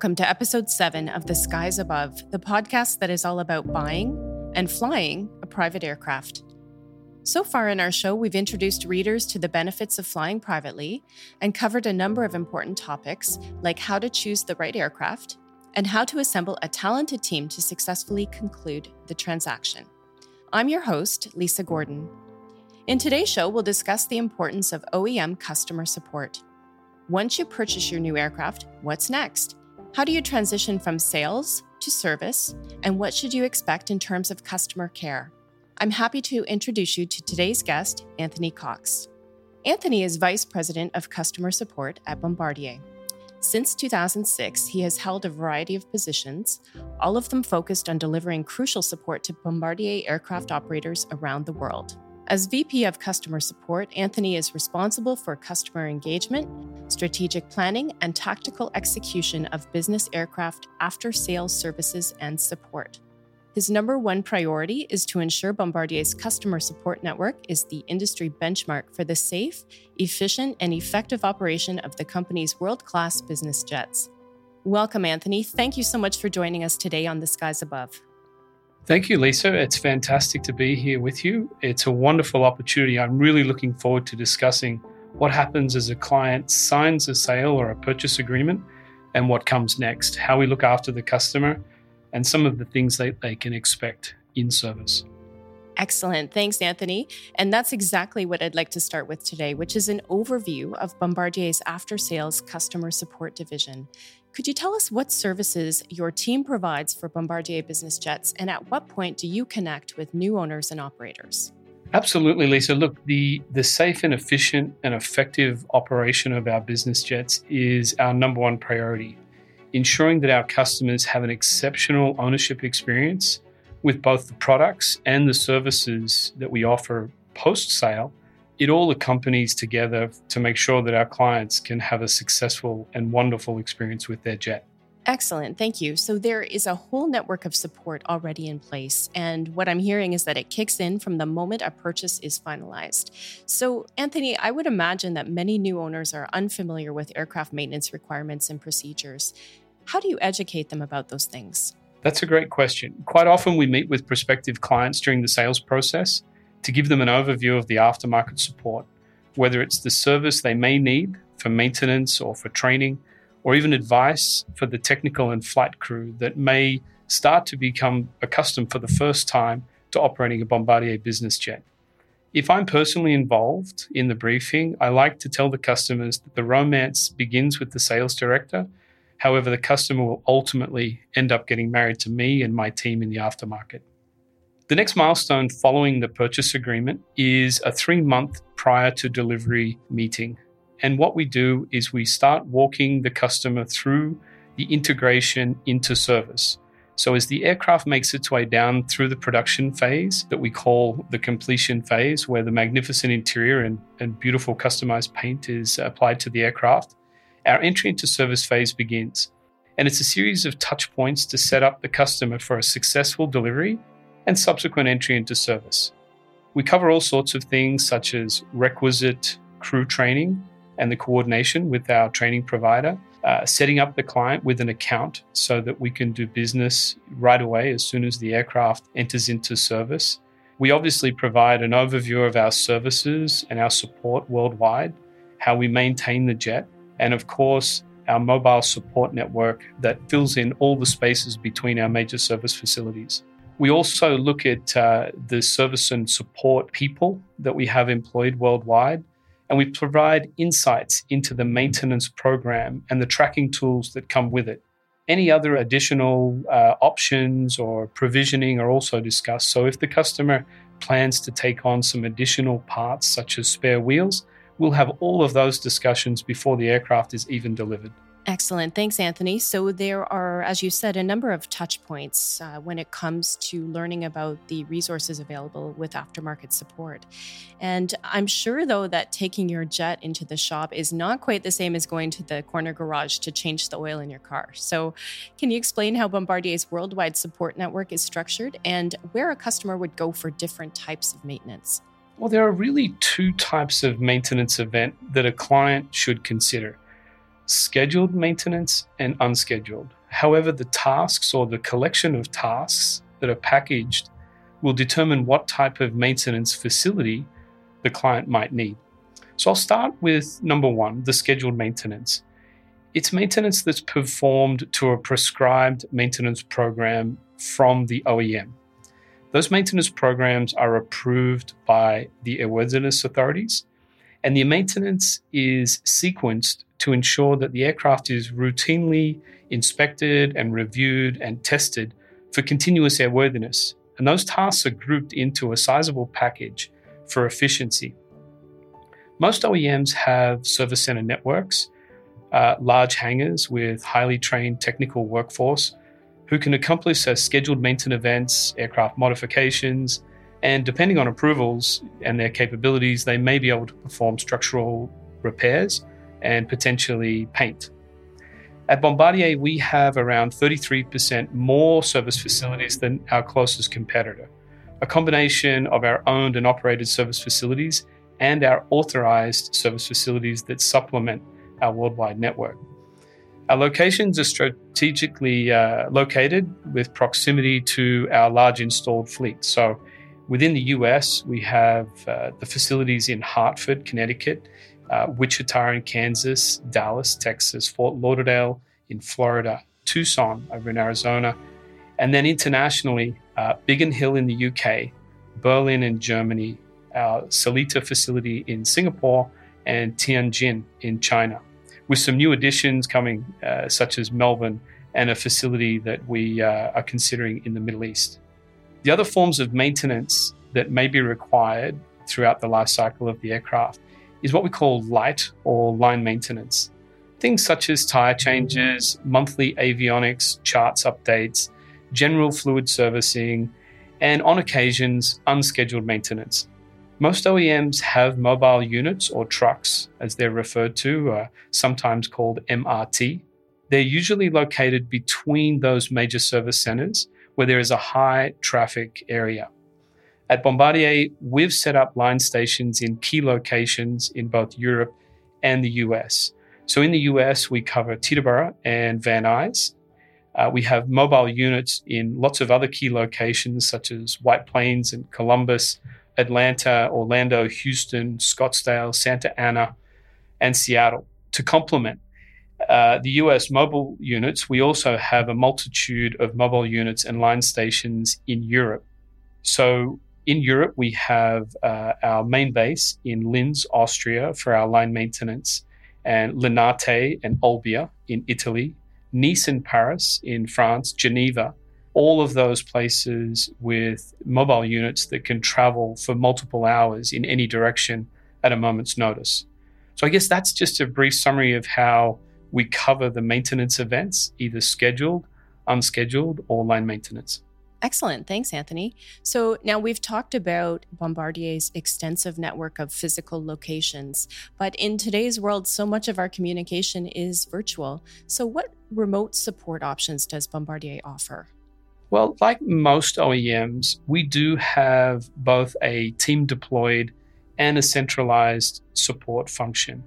Welcome to episode seven of The Skies Above, the podcast that is all about buying and flying a private aircraft. So far in our show, we've introduced readers to the benefits of flying privately and covered a number of important topics like how to choose the right aircraft and how to assemble a talented team to successfully conclude the transaction. I'm your host, Lisa Gordon. In today's show, we'll discuss the importance of OEM customer support. Once you purchase your new aircraft, what's next? How do you transition from sales to service? And what should you expect in terms of customer care? I'm happy to introduce you to today's guest, Anthony Cox. Anthony is Vice President of Customer Support at Bombardier. Since 2006, he has held a variety of positions, all of them focused on delivering crucial support to Bombardier aircraft operators around the world. As VP of Customer Support, Anthony is responsible for customer engagement, strategic planning, and tactical execution of business aircraft after sales services and support. His number one priority is to ensure Bombardier's customer support network is the industry benchmark for the safe, efficient, and effective operation of the company's world class business jets. Welcome, Anthony. Thank you so much for joining us today on The Skies Above. Thank you, Lisa. It's fantastic to be here with you. It's a wonderful opportunity. I'm really looking forward to discussing what happens as a client signs a sale or a purchase agreement and what comes next, how we look after the customer, and some of the things that they can expect in service. Excellent. Thanks, Anthony. And that's exactly what I'd like to start with today, which is an overview of Bombardier's after sales customer support division. Could you tell us what services your team provides for Bombardier Business Jets and at what point do you connect with new owners and operators? Absolutely, Lisa. Look, the, the safe and efficient and effective operation of our business jets is our number one priority. Ensuring that our customers have an exceptional ownership experience with both the products and the services that we offer post sale it all accompanies together to make sure that our clients can have a successful and wonderful experience with their jet. Excellent. Thank you. So there is a whole network of support already in place. And what I'm hearing is that it kicks in from the moment a purchase is finalized. So, Anthony, I would imagine that many new owners are unfamiliar with aircraft maintenance requirements and procedures. How do you educate them about those things? That's a great question. Quite often, we meet with prospective clients during the sales process to give them an overview of the aftermarket support, whether it's the service they may need for maintenance or for training, or even advice for the technical and flight crew that may start to become accustomed for the first time to operating a Bombardier business jet. If I'm personally involved in the briefing, I like to tell the customers that the romance begins with the sales director. However, the customer will ultimately end up getting married to me and my team in the aftermarket. The next milestone following the purchase agreement is a three month prior to delivery meeting. And what we do is we start walking the customer through the integration into service. So, as the aircraft makes its way down through the production phase that we call the completion phase, where the magnificent interior and, and beautiful customized paint is applied to the aircraft, our entry into service phase begins. And it's a series of touch points to set up the customer for a successful delivery and subsequent entry into service. We cover all sorts of things such as requisite crew training and the coordination with our training provider, uh, setting up the client with an account so that we can do business right away as soon as the aircraft enters into service. We obviously provide an overview of our services and our support worldwide, how we maintain the jet, and of course, our mobile support network that fills in all the spaces between our major service facilities. We also look at uh, the service and support people that we have employed worldwide, and we provide insights into the maintenance program and the tracking tools that come with it. Any other additional uh, options or provisioning are also discussed. So, if the customer plans to take on some additional parts, such as spare wheels, we'll have all of those discussions before the aircraft is even delivered. Excellent. Thanks, Anthony. So, there are, as you said, a number of touch points uh, when it comes to learning about the resources available with aftermarket support. And I'm sure, though, that taking your jet into the shop is not quite the same as going to the corner garage to change the oil in your car. So, can you explain how Bombardier's worldwide support network is structured and where a customer would go for different types of maintenance? Well, there are really two types of maintenance event that a client should consider. scheduled maintenance and unscheduled. However, the tasks or the collection of tasks that are packaged will determine what type of maintenance facility the client might need. So I'll start with number one the scheduled maintenance. It's maintenance that's performed to a prescribed maintenance program from the OEM. Those maintenance programs are approved by the airworthiness authorities, and the maintenance is sequenced to ensure that the aircraft is routinely inspected and reviewed and tested for continuous airworthiness. And those tasks are grouped into a sizable package for efficiency. Most OEMs have service center networks, uh, large hangars with highly trained technical workforce who can accomplish scheduled maintenance events, aircraft modifications, and depending on approvals and their capabilities, they may be able to perform structural repairs and potentially paint. At Bombardier, we have around 33% more service facilities than our closest competitor, a combination of our owned and operated service facilities and our authorized service facilities that supplement our worldwide network. Our locations are strategically uh, located with proximity to our large installed fleet. So within the US, we have uh, the facilities in Hartford, Connecticut, uh, Wichita in Kansas, Dallas, Texas, Fort Lauderdale in Florida, Tucson over in Arizona, and then internationally, uh, Biggin Hill in the UK, Berlin in Germany, our Seletar facility in Singapore, and Tianjin in China with some new additions coming, uh, such as Melbourne and a facility that we uh, are considering in the Middle East. The other forms of maintenance that may be required throughout the life cycle of the aircraft is what we call light or line maintenance. Things such as tire changes, monthly avionics, charts updates, general fluid servicing, and on occasions, unscheduled maintenance. Most OEMs have mobile units or trucks, as they're referred to, uh, sometimes called MRT. They're usually located between those major service centers where there is a high traffic area. At Bombardier, we've set up line stations in key locations in both Europe and the US. So in the US, we cover Teterboro and Van Nuys. Uh, we have mobile units in lots of other key locations, such as White Plains and Columbus, Atlanta, Orlando, Houston, Scottsdale, Santa Ana, and Seattle. To complement uh, the US mobile units, we also have a multitude of mobile units and line stations in Europe. So, in Europe, we have uh, our main base in Linz, Austria, for our line maintenance, and Linate and Olbia in Italy, Nice and Paris in France, Geneva all of those places with mobile units that can travel for multiple hours in any direction at a moment's notice. So, I guess that's just a brief summary of how we cover the maintenance events, either scheduled, unscheduled, or line maintenance. Excellent. Thanks, Anthony. So now we've talked about Bombardier's extensive network of physical locations, but in today's world, so much of our communication is virtual. So, what remote support options does Bombardier offer? Well, like most OEMs, we do have both a team deployed and a centralized support function.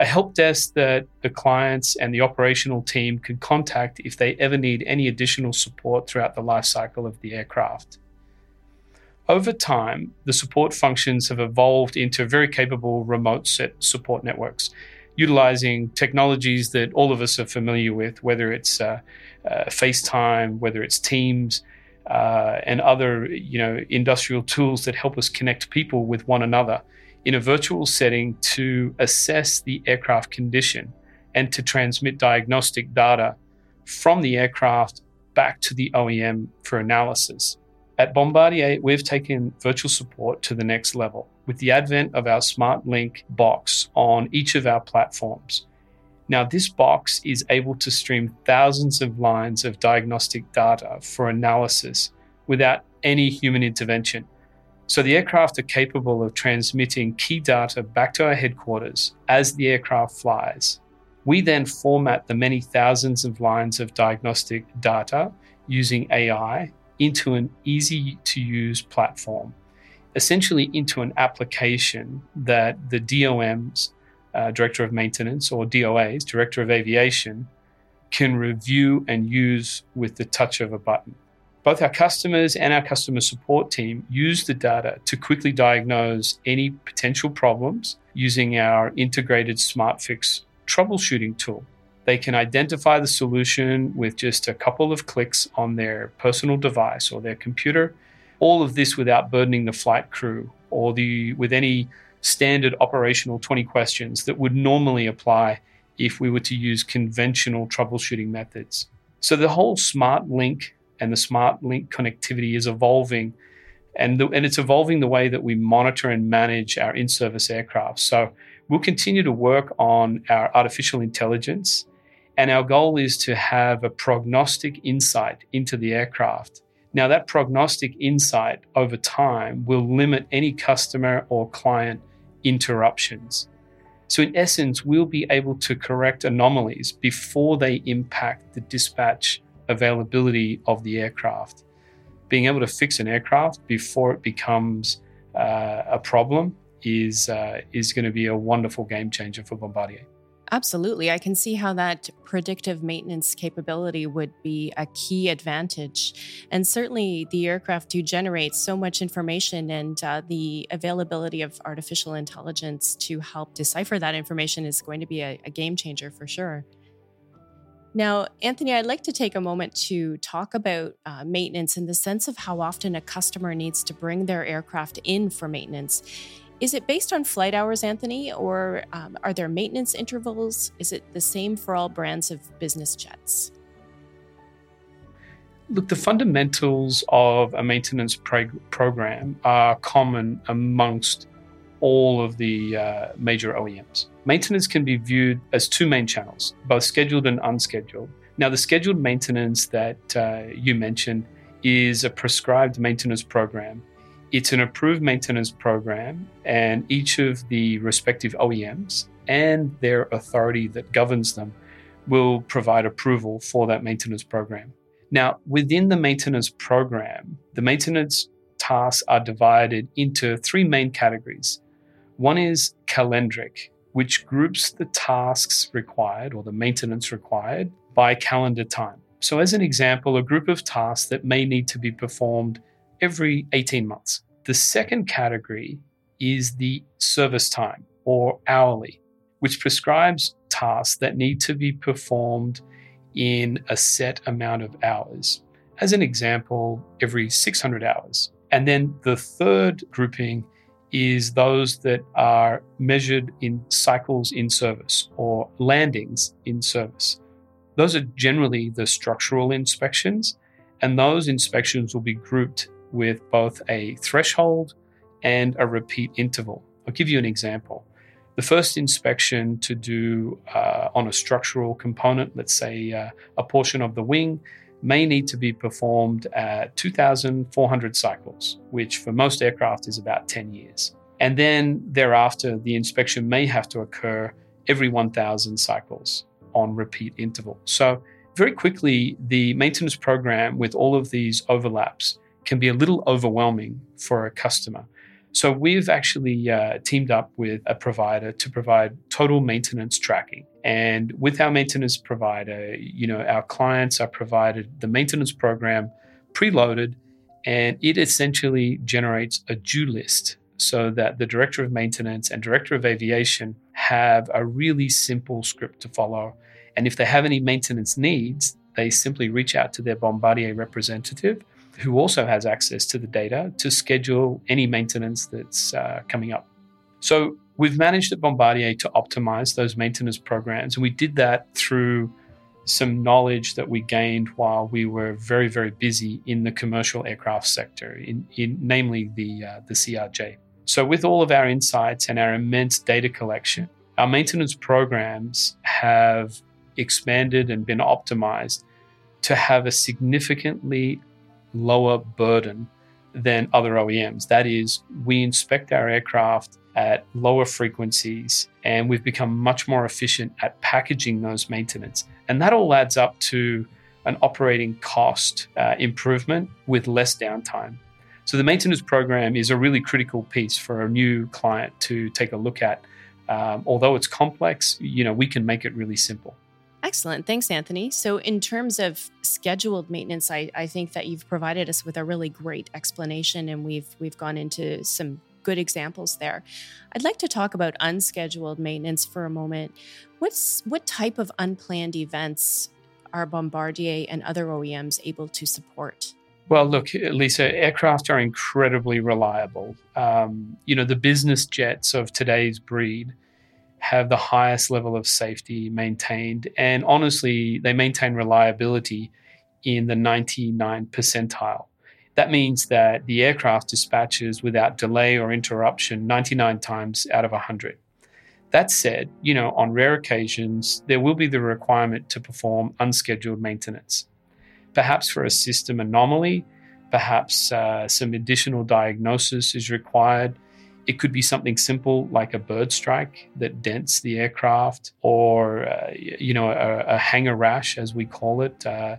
A help desk that the clients and the operational team can contact if they ever need any additional support throughout the life cycle of the aircraft. Over time, the support functions have evolved into very capable remote set support networks utilizing technologies that all of us are familiar with, whether it's uh, uh, FaceTime, whether it's Teams, uh, and other you know industrial tools that help us connect people with one another in a virtual setting to assess the aircraft condition and to transmit diagnostic data from the aircraft back to the OEM for analysis. At Bombardier, we've taken virtual support to the next level with the advent of our Smart Link box on each of our platforms. Now, this box is able to stream thousands of lines of diagnostic data for analysis without any human intervention. So, the aircraft are capable of transmitting key data back to our headquarters as the aircraft flies. We then format the many thousands of lines of diagnostic data using AI into an easy to use platform essentially into an application that the DOMs uh, Director of Maintenance, or DOAs, Director of Aviation, can review and use with the touch of a button. Both our customers and our customer support team use the data to quickly diagnose any potential problems using our integrated SmartFix troubleshooting tool. They can identify the solution with just a couple of clicks on their personal device or their computer. All of this without burdening the flight crew or the with any standard operational 20 questions that would normally apply if we were to use conventional troubleshooting methods. So the whole smart link and the smart link connectivity is evolving and, the, and it's evolving the way that we monitor and manage our in-service aircraft. So we'll continue to work on our artificial intelligence and our goal is to have a prognostic insight into the aircraft. Now that prognostic insight over time will limit any customer or client interruptions. So, in essence, we'll be able to correct anomalies before they impact the dispatch availability of the aircraft. Being able to fix an aircraft before it becomes uh, a problem is, uh, is going to be a wonderful game changer for Bombardier. Absolutely. I can see how that predictive maintenance capability would be a key advantage. And certainly, the aircraft do generate so much information, and uh, the availability of artificial intelligence to help decipher that information is going to be a, a game changer for sure. Now, Anthony, I'd like to take a moment to talk about uh, maintenance in the sense of how often a customer needs to bring their aircraft in for maintenance. Is it based on flight hours, Anthony, or um, are there maintenance intervals? Is it the same for all brands of business jets? Look, the fundamentals of a maintenance program are common amongst all of the uh, major OEMs. Maintenance can be viewed as two main channels, both scheduled and unscheduled. Now, the scheduled maintenance that uh, you mentioned is a prescribed maintenance program it's an approved maintenance program, and each of the respective OEMs and their authority that governs them will provide approval for that maintenance program. Now, within the maintenance program, the maintenance tasks are divided into three main categories. One is calendric, which groups the tasks required or the maintenance required by calendar time. So, as an example, a group of tasks that may need to be performed every 18 months. The second category is the service time or hourly, which prescribes tasks that need to be performed in a set amount of hours. As an example, every 600 hours. And then the third grouping is those that are measured in cycles in service or landings in service. Those are generally the structural inspections, and those inspections will be grouped with both a threshold and a repeat interval. I'll give you an example. The first inspection to do uh, on a structural component, let's say uh, a portion of the wing, may need to be performed at 2,400 cycles, which for most aircraft is about 10 years. And then thereafter, the inspection may have to occur every 1,000 cycles on repeat interval. So, very quickly, the maintenance program with all of these overlaps can be a little overwhelming for a customer. So we've actually uh, teamed up with a provider to provide total maintenance tracking. And with our maintenance provider, you know, our clients are provided the maintenance program preloaded and it essentially generates a due list so that the director of maintenance and director of aviation have a really simple script to follow. And if they have any maintenance needs, they simply reach out to their Bombardier representative who also has access to the data to schedule any maintenance that's uh, coming up. So we've managed at Bombardier to optimize those maintenance programs, and we did that through some knowledge that we gained while we were very, very busy in the commercial aircraft sector, in, in namely the uh, the CRJ. So, with all of our insights and our immense data collection, our maintenance programs have expanded and been optimized to have a significantly lower burden than other OEMs. That is, we inspect our aircraft at lower frequencies and we've become much more efficient at packaging those maintenance. And that all adds up to an operating cost uh, improvement with less downtime. So the maintenance program is a really critical piece for a new client to take a look at um, although it's complex, you know, we can make it really simple. Excellent. Thanks, Anthony. So, in terms of scheduled maintenance, I, I think that you've provided us with a really great explanation, and we've we've gone into some good examples there. I'd like to talk about unscheduled maintenance for a moment. What's what type of unplanned events are Bombardier and other OEMs able to support? Well, look, Lisa, aircraft are incredibly reliable. Um, you know, the business jets of today's breed have the highest level of safety maintained. And honestly, they maintain reliability in the 99 percentile. That means that the aircraft dispatches without delay or interruption 99 times out of 100. That said, you know, on rare occasions, there will be the requirement to perform unscheduled maintenance. Perhaps for a system anomaly, perhaps uh, some additional diagnosis is required it could be something simple like a bird strike that dents the aircraft, or uh, you know a, a, hangar rash, as we call it. Uh,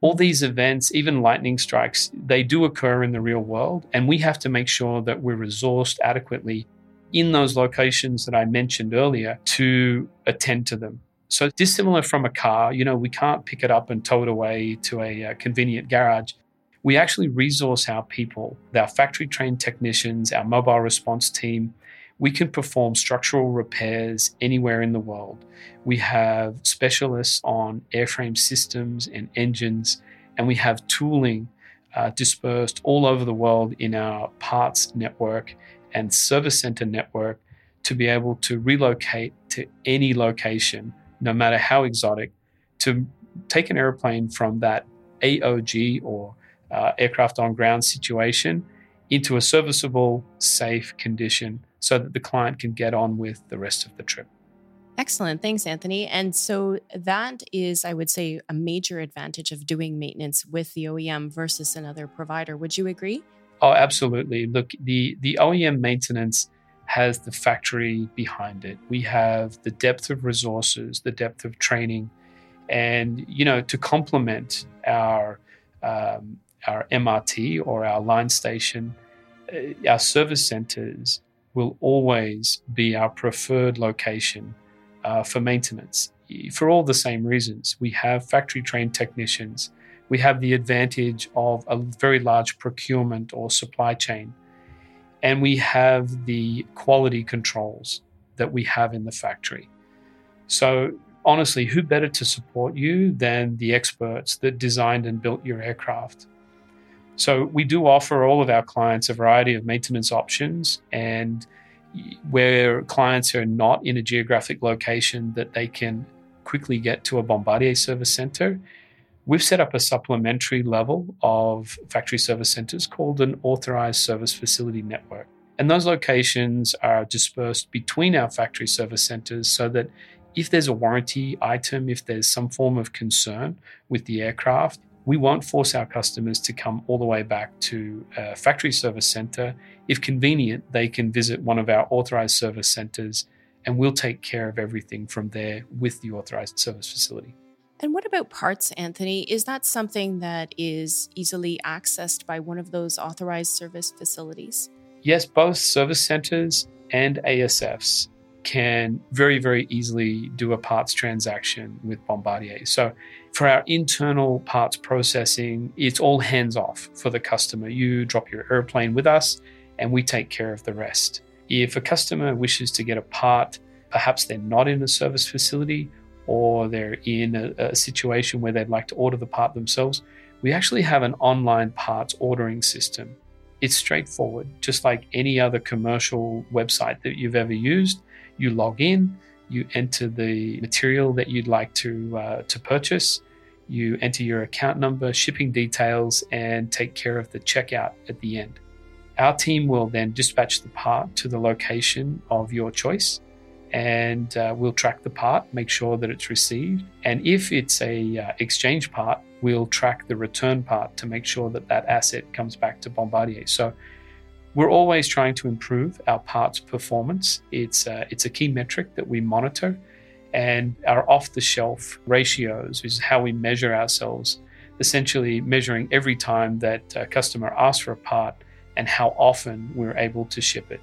all these events, even lightning strikes, they do occur in the real world, and we have to make sure that we're resourced adequately in those locations that I mentioned earlier to attend to them. So dissimilar from a car, you know, we can't pick it up and tow it away to a, a convenient garage we actually resource our people, our factory trained technicians, our mobile response team. We can perform structural repairs anywhere in the world. We have specialists on airframe systems and engines, and we have tooling uh, dispersed all over the world in our parts network and service center network to be able to relocate to any location, no matter how exotic, to take an airplane from that AOG or uh, aircraft on ground situation into a serviceable, safe condition so that the client can get on with the rest of the trip. Excellent. Thanks, Anthony. And so that is, I would say, a major advantage of doing maintenance with the OEM versus another provider. Would you agree? Oh, absolutely. Look, the, the OEM maintenance has the factory behind it. We have the depth of resources, the depth of training, and you know to complement our um, our MRT or our line station, uh, our service centers will always be our preferred location uh, for maintenance for all the same reasons. We have factory trained technicians. We have the advantage of a very large procurement or supply chain. And we have the quality controls that we have in the factory. So, honestly, who better to support you than the experts that designed and built your aircraft? So we do offer all of our clients a variety of maintenance options and where clients are not in a geographic location that they can quickly get to a Bombardier service center, we've set up a supplementary level of factory service centers called an authorized service facility network. And those locations are dispersed between our factory service centers so that if there's a warranty item, if there's some form of concern with the aircraft, we won't force our customers to come all the way back to a factory service center. If convenient, they can visit one of our authorized service centers and we'll take care of everything from there with the authorized service facility. And what about parts, Anthony? Is that something that is easily accessed by one of those authorized service facilities? Yes, both service centers and ASFs can very, very easily do a parts transaction with Bombardier. So for our internal parts processing, it's all hands off for the customer. You drop your airplane with us and we take care of the rest. If a customer wishes to get a part, perhaps they're not in a service facility or they're in a, a situation where they'd like to order the part themselves, we actually have an online parts ordering system. It's straightforward, just like any other commercial website that you've ever used. You log in, you enter the material that you'd like to uh, to purchase. You enter your account number, shipping details, and take care of the checkout at the end. Our team will then dispatch the part to the location of your choice, and uh, we'll track the part, make sure that it's received. And if it's a uh, exchange part, we'll track the return part to make sure that that asset comes back to Bombardier. So we're always trying to improve our parts performance. It's a, uh, it's a key metric that we monitor, and our off the shelf ratios is how we measure ourselves, essentially measuring every time that a customer asks for a part and how often we're able to ship it.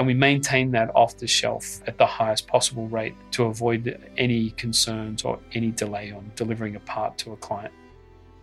and we maintain that off the shelf at the highest possible rate to avoid any concerns or any delay on delivering a part to a client.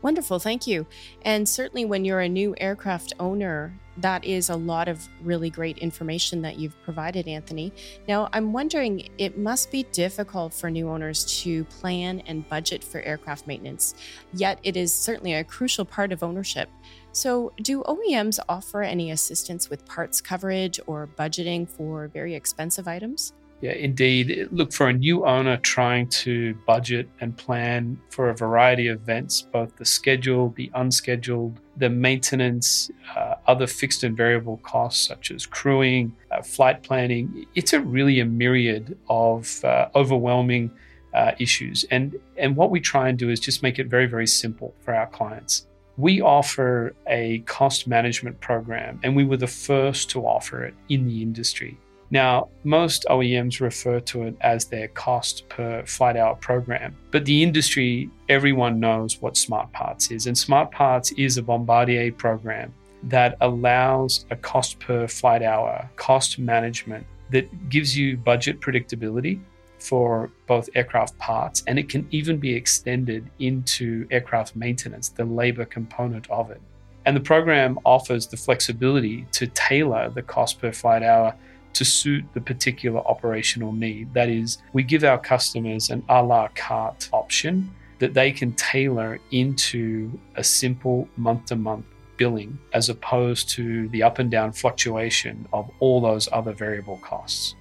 Wonderful, thank you. And certainly, when you're a new aircraft owner, that is a lot of really great information that you've provided, Anthony. Now, I'm wondering, it must be difficult for new owners to plan and budget for aircraft maintenance, yet it is certainly a crucial part of ownership. So, do OEMs offer any assistance with parts coverage or budgeting for very expensive items? Yeah, indeed. Look, for a new owner trying to budget and plan for a variety of events, both the scheduled, the unscheduled, the maintenance, uh, other fixed and variable costs such as crewing, uh, flight planning, it's a really a myriad of uh, overwhelming uh, issues. And, and what we try and do is just make it very, very simple for our clients. We offer a cost management program, and we were the first to offer it in the industry. Now, most OEMs refer to it as their cost per flight hour program, but the industry, everyone knows what Smart Parts is. And Smart Parts is a Bombardier program that allows a cost per flight hour cost management that gives you budget predictability for both aircraft parts and it can even be extended into aircraft maintenance, the labor component of it. And the program offers the flexibility to tailor the cost per flight hour to suit the particular operational need. That is, we give our customers an a la carte option that they can tailor into a simple month to month billing as opposed to the up and down fluctuation of all those other variable costs.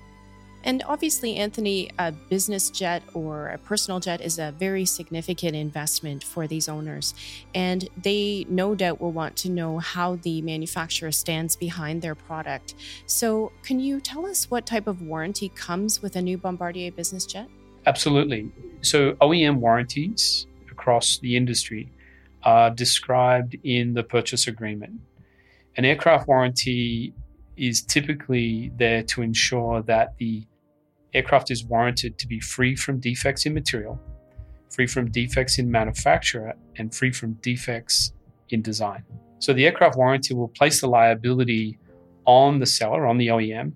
And obviously, Anthony, a business jet or a personal jet is a very significant investment for these owners. And they no doubt will want to know how the manufacturer stands behind their product. So, can you tell us what type of warranty comes with a new Bombardier business jet? Absolutely. So, OEM warranties across the industry are described in the purchase agreement. An aircraft warranty is typically there to ensure that the aircraft is warranted to be free from defects in material, free from defects in manufacture, and free from defects in design. So the aircraft warranty will place the liability on the seller, on the OEM,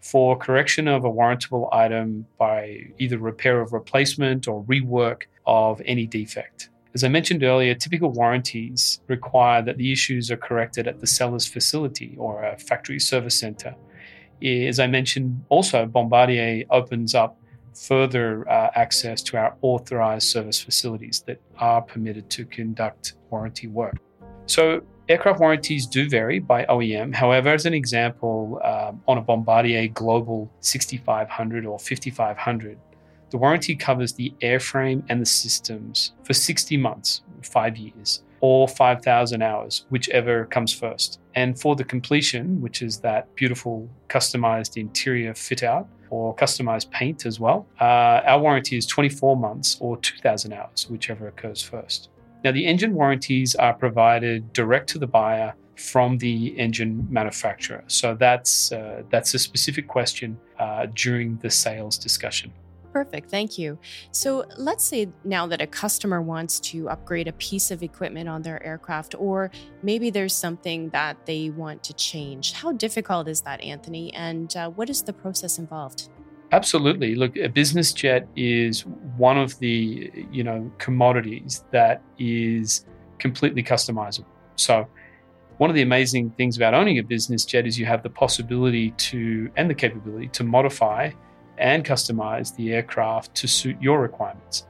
for correction of a warrantable item by either repair of replacement or rework of any defect. As I mentioned earlier, typical warranties require that the issues are corrected at the seller's facility or a factory service center as I mentioned, also Bombardier opens up further uh, access to our authorized service facilities that are permitted to conduct warranty work. So, aircraft warranties do vary by OEM. However, as an example, um, on a Bombardier Global 6500 or 5500, the warranty covers the airframe and the systems for 60 months, five years or 5,000 hours, whichever comes first. And for the completion, which is that beautiful customized interior fit out or customized paint as well, uh, our warranty is 24 months or 2,000 hours, whichever occurs first. Now, the engine warranties are provided direct to the buyer from the engine manufacturer. So that's uh, that's a specific question uh, during the sales discussion. Perfect. Thank you. So let's say now that a customer wants to upgrade a piece of equipment on their aircraft, or maybe there's something that they want to change. How difficult is that, Anthony? And uh, what is the process involved? Absolutely. Look, a business jet is one of the you know commodities that is completely customizable. So one of the amazing things about owning a business jet is you have the possibility to and the capability to modify and customize the aircraft to suit your requirements.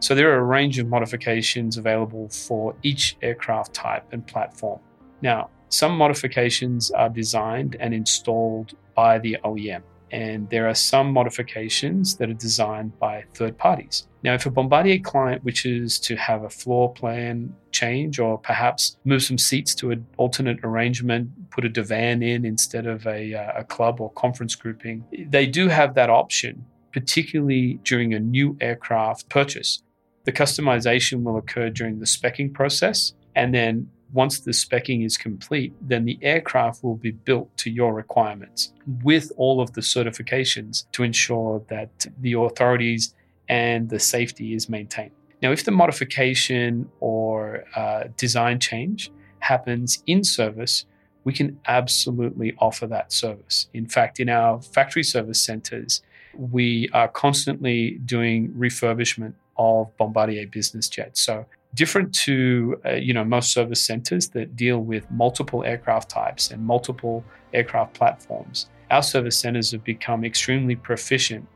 So there are a range of modifications available for each aircraft type and platform. Now, some modifications are designed and installed by the OEM and there are some modifications that are designed by third parties. Now, if a Bombardier client wishes to have a floor plan change or perhaps move some seats to an alternate arrangement, put a divan in instead of a, uh, a club or conference grouping, they do have that option, particularly during a new aircraft purchase. The customization will occur during the specking process, and then once the specking is complete, then the aircraft will be built to your requirements with all of the certifications to ensure that the authorities and the safety is maintained. Now, if the modification or uh, design change happens in service, we can absolutely offer that service. In fact, in our factory service centers, we are constantly doing refurbishment of Bombardier business jets. So different to uh, you know most service centers that deal with multiple aircraft types and multiple aircraft platforms. Our service centers have become extremely proficient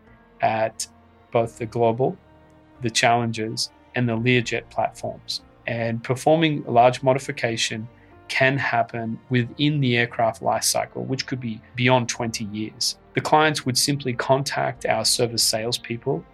at both the global, the challengers, and the Learjet platforms. And performing a large modification can happen within the aircraft lifecycle, which could be beyond 20 years. The clients would simply contact our service salespeople,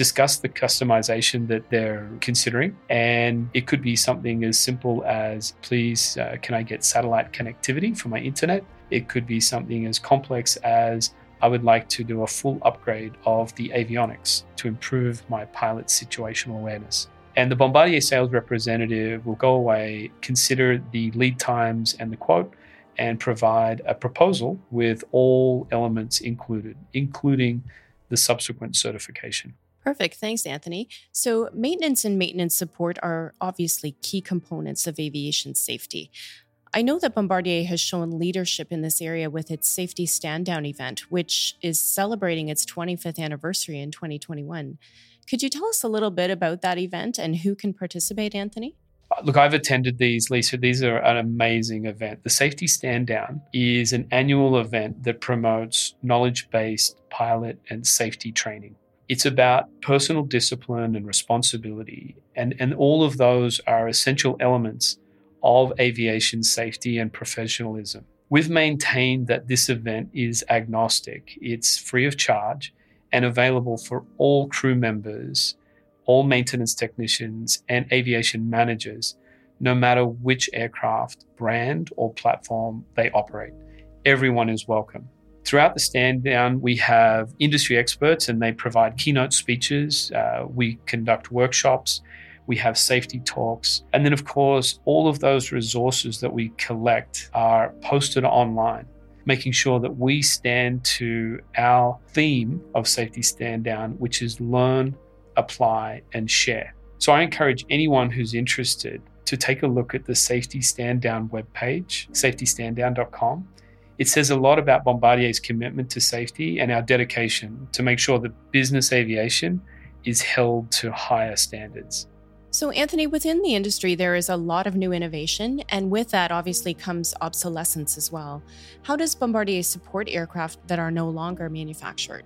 discuss the customization that they're considering, and it could be something as simple as please, uh, can I get satellite connectivity for my internet? It could be something as complex as I would like to do a full upgrade of the avionics to improve my pilot's situational awareness. And the Bombardier sales representative will go away, consider the lead times and the quote, and provide a proposal with all elements included, including the subsequent certification. Perfect. Thanks, Anthony. So, maintenance and maintenance support are obviously key components of aviation safety. I know that Bombardier has shown leadership in this area with its Safety Stand Down event, which is celebrating its 25th anniversary in 2021. Could you tell us a little bit about that event and who can participate, Anthony? Uh, look, I've attended these, Lisa. These are an amazing event. The Safety Stand Down is an annual event that promotes knowledge based pilot and safety training. It's about personal discipline and responsibility, and, and all of those are essential elements of aviation safety and professionalism. We've maintained that this event is agnostic, it's free of charge and available for all crew members, all maintenance technicians, and aviation managers, no matter which aircraft, brand, or platform they operate. Everyone is welcome. Throughout the stand down, we have industry experts and they provide keynote speeches. Uh, we conduct workshops we have safety talks. And then, of course, all of those resources that we collect are posted online, making sure that we stand to our theme of Safety Stand Down, which is learn, apply, and share. So I encourage anyone who's interested to take a look at the Safety Stand Down webpage, safetystanddown.com. It says a lot about Bombardier's commitment to safety and our dedication to make sure that business aviation is held to higher standards. So, Anthony, within the industry, there is a lot of new innovation, and with that, obviously, comes obsolescence as well. How does Bombardier support aircraft that are no longer manufactured?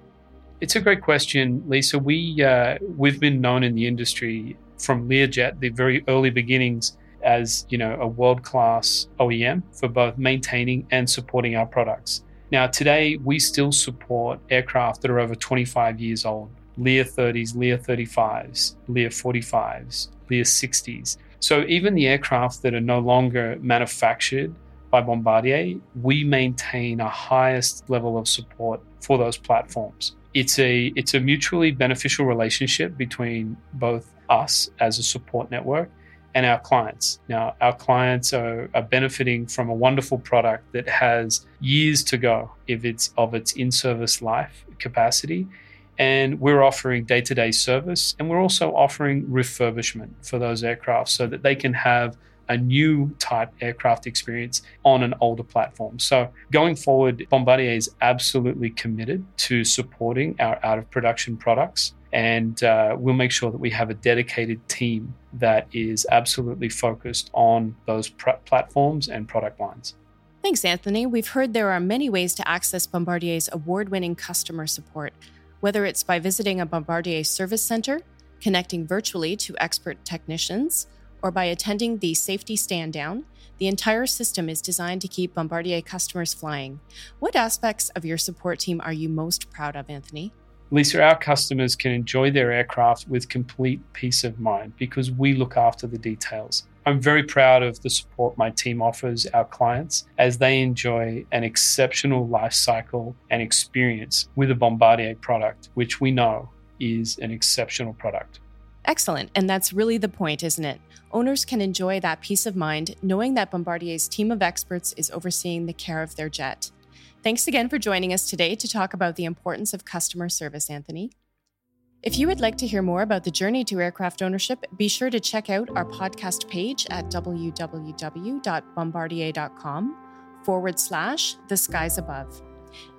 It's a great question, Lisa. We uh, we've been known in the industry from Learjet, the very early beginnings, as you know a world class OEM for both maintaining and supporting our products. Now, today we still support aircraft that are over 25 years old. Lear 30s, Lear 35s, Lear 45s, Lear 60s. So even the aircraft that are no longer manufactured by Bombardier, we maintain a highest level of support for those platforms. It's a it's a mutually beneficial relationship between both us as a support network and our clients. Now, our clients are, are, benefiting from a wonderful product that has years to go if it's of its in-service life capacity and we're offering day to day service and we're also offering refurbishment for those aircraft so that they can have a new type aircraft experience on an older platform. So, going forward, Bombardier is absolutely committed to supporting our out of production products. And uh, we'll make sure that we have a dedicated team that is absolutely focused on those pr- platforms and product lines. Thanks, Anthony. We've heard there are many ways to access Bombardier's award winning customer support whether it's by visiting a Bombardier service center, connecting virtually to expert technicians, or by attending the safety stand down, the entire system is designed to keep Bombardier customers flying. What aspects of your support team are you most proud of, Anthony? Lisa, our customers can enjoy their aircraft with complete peace of mind because we look after the details. I'm very proud of the support my team offers our clients as they enjoy an exceptional life cycle and experience with a Bombardier product, which we know is an exceptional product. Excellent. And that's really the point, isn't it? Owners can enjoy that peace of mind knowing that Bombardier's team of experts is overseeing the care of their jet. Thanks again for joining us today to talk about the importance of customer service, Anthony. If you would like to hear more about the journey to aircraft ownership, be sure to check out our podcast page at www.bombardier.com forward slash the skies above.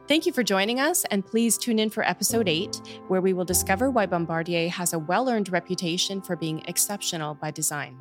Thank you for joining us, and please tune in for episode 8, where we will discover why Bombardier has a well earned reputation for being exceptional by design.